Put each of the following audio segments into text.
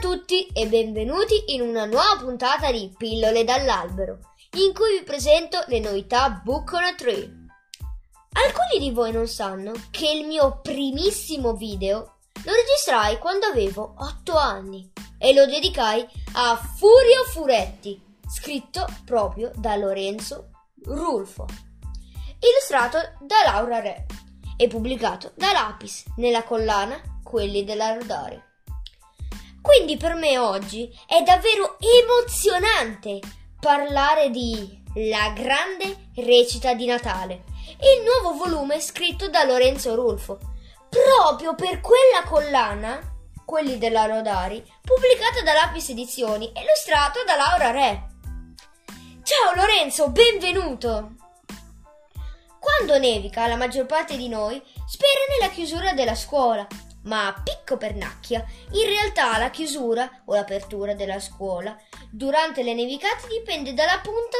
Buongiorno a tutti e benvenuti in una nuova puntata di Pillole dall'albero, in cui vi presento le novità Book on a Tree. Alcuni di voi non sanno che il mio primissimo video lo registrai quando avevo 8 anni e lo dedicai a Furio Furetti, scritto proprio da Lorenzo Rulfo, illustrato da Laura Re e pubblicato da Lapis nella collana Quelli della Rodari. Quindi per me oggi è davvero emozionante parlare di La grande recita di Natale, il nuovo volume scritto da Lorenzo Rulfo, proprio per quella collana, quelli della Rodari, pubblicata da Lapis Edizioni, illustrato da Laura Re. Ciao Lorenzo, benvenuto! Quando nevica, la maggior parte di noi spera nella chiusura della scuola ma picco pernacchia, in realtà la chiusura o l'apertura della scuola durante le nevicate dipende dalla punta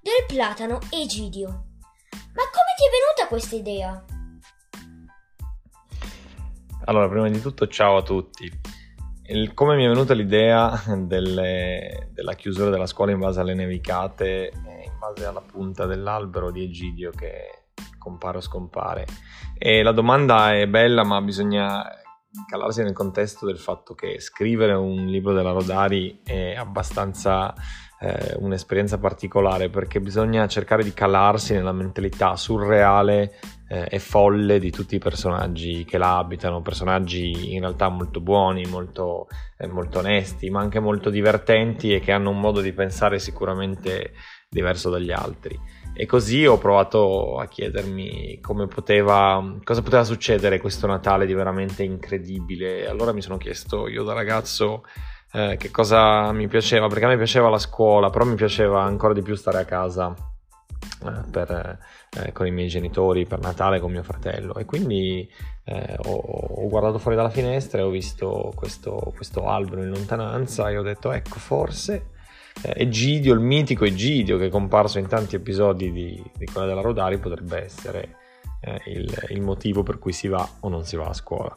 del platano egidio. Ma come ti è venuta questa idea? Allora, prima di tutto, ciao a tutti. Il, come mi è venuta l'idea delle, della chiusura della scuola in base alle nevicate, in base alla punta dell'albero di Egidio che compare o scompare? E la domanda è bella, ma bisogna calarsi nel contesto del fatto che scrivere un libro della Rodari è abbastanza eh, un'esperienza particolare perché bisogna cercare di calarsi nella mentalità surreale eh, e folle di tutti i personaggi che la abitano, personaggi in realtà molto buoni, molto, eh, molto onesti, ma anche molto divertenti e che hanno un modo di pensare sicuramente diverso dagli altri. E così ho provato a chiedermi poteva, cosa poteva succedere questo Natale di veramente incredibile. Allora mi sono chiesto io da ragazzo eh, che cosa mi piaceva, perché a me piaceva la scuola, però mi piaceva ancora di più stare a casa eh, per, eh, con i miei genitori per Natale con mio fratello. E quindi eh, ho, ho, guardato fuori dalla finestra e ho visto questo, questo albero in lontananza e ho detto ecco forse Egidio, il mitico Egidio che è comparso in tanti episodi di, di quella della Rodari potrebbe essere eh, il, il motivo per cui si va o non si va a scuola.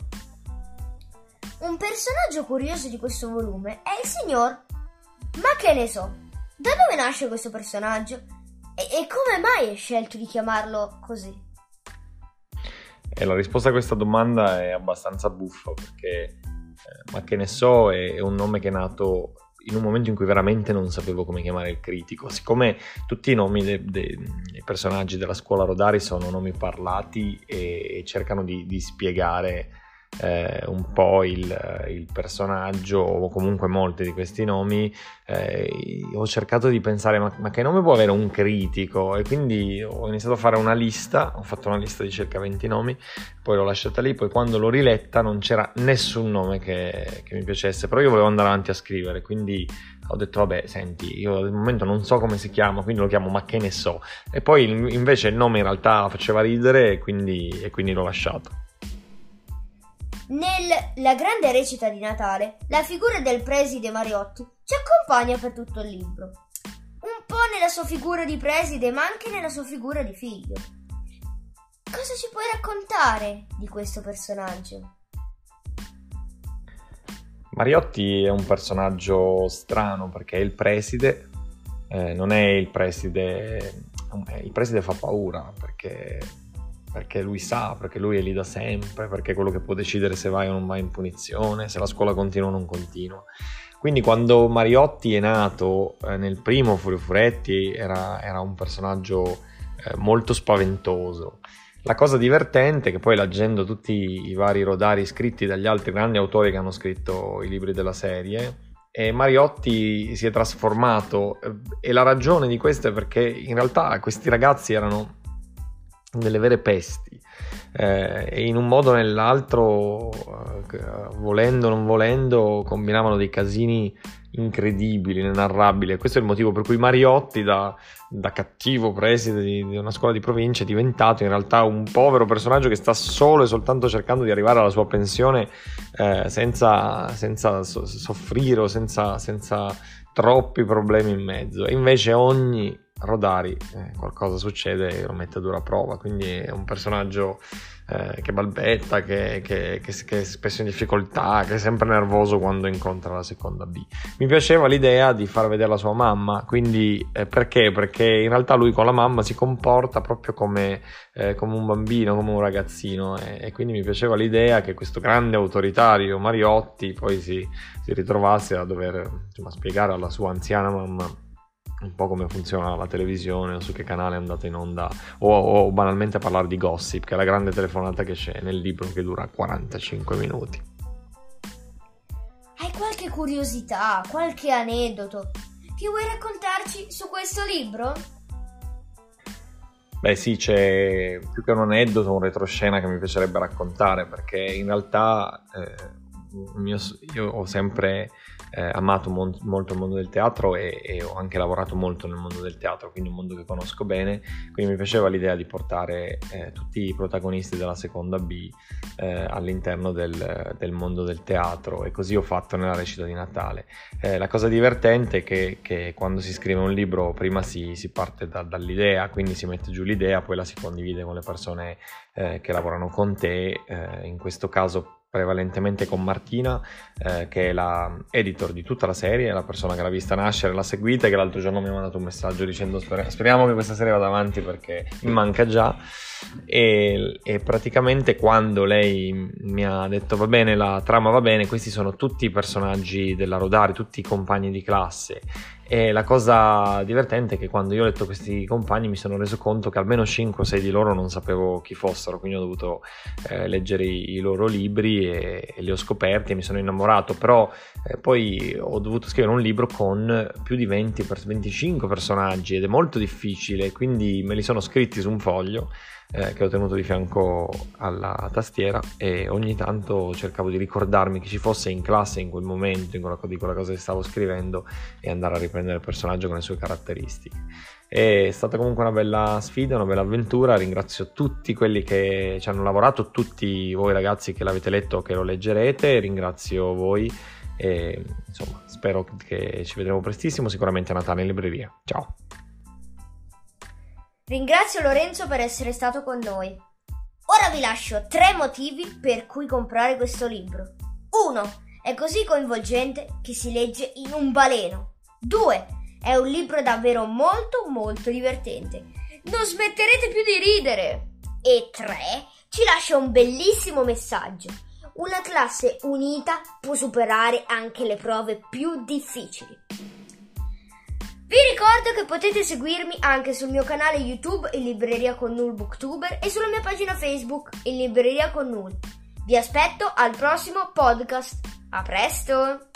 Un personaggio curioso di questo volume è il signor Ma che ne so, da dove nasce questo personaggio? E, e come mai hai scelto di chiamarlo così? E la risposta a questa domanda è abbastanza buffa perché eh, Ma che ne so è, è un nome che è nato in un momento in cui veramente non sapevo come chiamare il critico. Siccome tutti i nomi dei, dei personaggi della scuola Rodari sono nomi parlati e, e cercano di, di spiegare eh, un po' il, il, personaggio o comunque molti di questi nomi, eh, ho cercato di pensare ma, ma, che nome può avere un critico? E quindi ho iniziato a fare una lista, ho fatto una lista di circa 20 nomi, poi l'ho lasciata lì, poi quando l'ho riletta non c'era nessun nome che, che mi piacesse, però io volevo andare avanti a scrivere, quindi ho detto vabbè senti io al momento non so come si chiama quindi lo chiamo ma che ne so. E poi invece il nome in realtà faceva ridere e quindi, e quindi l'ho lasciato nella grande recita di Natale, la figura del preside Mariotti ci accompagna per tutto il libro. Un po' nella sua figura di preside, ma anche nella sua figura di figlio. Cosa ci puoi raccontare di questo personaggio? Mariotti è un personaggio strano perché è il preside, eh, non è il preside, il preside fa paura perché perché lui sa, perché lui è lì da sempre, perché è quello che può decidere se vai o non vai in punizione, se la scuola continua o non continua. Quindi quando Mariotti è nato eh, nel primo Furio Furetti era, era un personaggio eh, molto spaventoso. La cosa divertente è che poi leggendo tutti i vari rodari scritti dagli altri grandi autori che hanno scritto i libri della serie, e Mariotti si è trasformato eh, e la ragione di questo è perché in realtà questi ragazzi erano delle vere pesti eh, e in un modo o nell'altro, eh, volendo o non volendo, combinavano dei casini incredibili, inenarrabili. Questo è il motivo per cui Mariotti, da, da cattivo preside di, di, una scuola di provincia, è diventato in realtà un povero personaggio che sta solo e soltanto cercando di arrivare alla sua pensione eh, senza, senza soffrire o senza, senza troppi problemi in mezzo. E invece ogni Rodari eh, qualcosa succede e lo mette a dura prova, quindi è un personaggio eh, che balbetta, che, che, che, che, è spesso in difficoltà, che è sempre nervoso quando incontra la seconda B. Mi piaceva l'idea di far vedere la sua mamma, quindi eh, perché? Perché in realtà lui con la mamma si comporta proprio come, eh, come un bambino, come un ragazzino e, quindi mi piaceva l'idea che questo grande autoritario Mariotti poi si, si ritrovasse a dover insomma, spiegare alla sua anziana mamma un po' come funziona la televisione o su che canale è andata in onda o, o, banalmente parlare di gossip che è la grande telefonata che c'è nel libro che dura 45 minuti hai qualche curiosità qualche aneddoto che vuoi raccontarci su questo libro? Beh sì, c'è più che un aneddoto, un retroscena che mi piacerebbe raccontare perché in realtà eh, mio, io ho sempre eh, amato mon- molto il mondo del teatro e, e, ho anche lavorato molto nel mondo del teatro, quindi un mondo che conosco bene, quindi mi piaceva l'idea di portare eh, tutti i protagonisti della seconda B eh, all'interno del, del, mondo del teatro e così ho fatto nella recita di Natale. Eh, la cosa divertente è che, che, quando si scrive un libro prima si, si parte da, dall'idea, quindi si mette giù l'idea, poi la si condivide con le persone eh, che lavorano con te, eh, in questo caso prevalentemente con Martina, eh, che è la editor di tutta la serie, la persona che l'ha vista nascere, l'ha seguita che l'altro giorno mi ha mandato un messaggio dicendo speriamo che questa serie vada avanti perché mi manca già. E, e, praticamente quando lei mi ha detto va bene, la trama va bene, questi sono tutti i personaggi della Rodari, tutti i compagni di classe e la cosa divertente è che quando io ho letto questi compagni mi sono reso conto che almeno 5 o 6 di loro non sapevo chi fossero, quindi ho dovuto eh, leggere i, i, loro libri e, e, li ho scoperti e mi sono innamorato, però eh, poi ho dovuto scrivere un libro con più di 20, 25 personaggi ed è molto difficile, quindi me li sono scritti su un foglio eh, che ho tenuto di fianco alla tastiera e ogni tanto cercavo di ricordarmi chi ci fosse in classe in quel momento, in quella, di quella cosa che stavo scrivendo e andare a riprendere il personaggio con le sue caratteristiche. È stata comunque una bella sfida, una bella avventura. Ringrazio tutti quelli che ci hanno lavorato, tutti voi ragazzi che l'avete letto o che lo leggerete. Ringrazio voi e insomma spero che ci vedremo prestissimo, sicuramente a Natale in libreria. Ciao! Ringrazio Lorenzo per essere stato con noi. Ora vi lascio tre motivi per cui comprare questo libro. 1. È così coinvolgente che si legge in un baleno. 2. È un libro davvero molto molto divertente. Non smetterete più di ridere. E 3. Ci lascia un bellissimo messaggio. Una classe unita può superare anche le prove più difficili. Vi ricordo che potete seguirmi anche sul mio canale YouTube in Libreria con Null Booktuber e sulla mia pagina Facebook in Libreria con Null. Vi aspetto al prossimo podcast. A presto!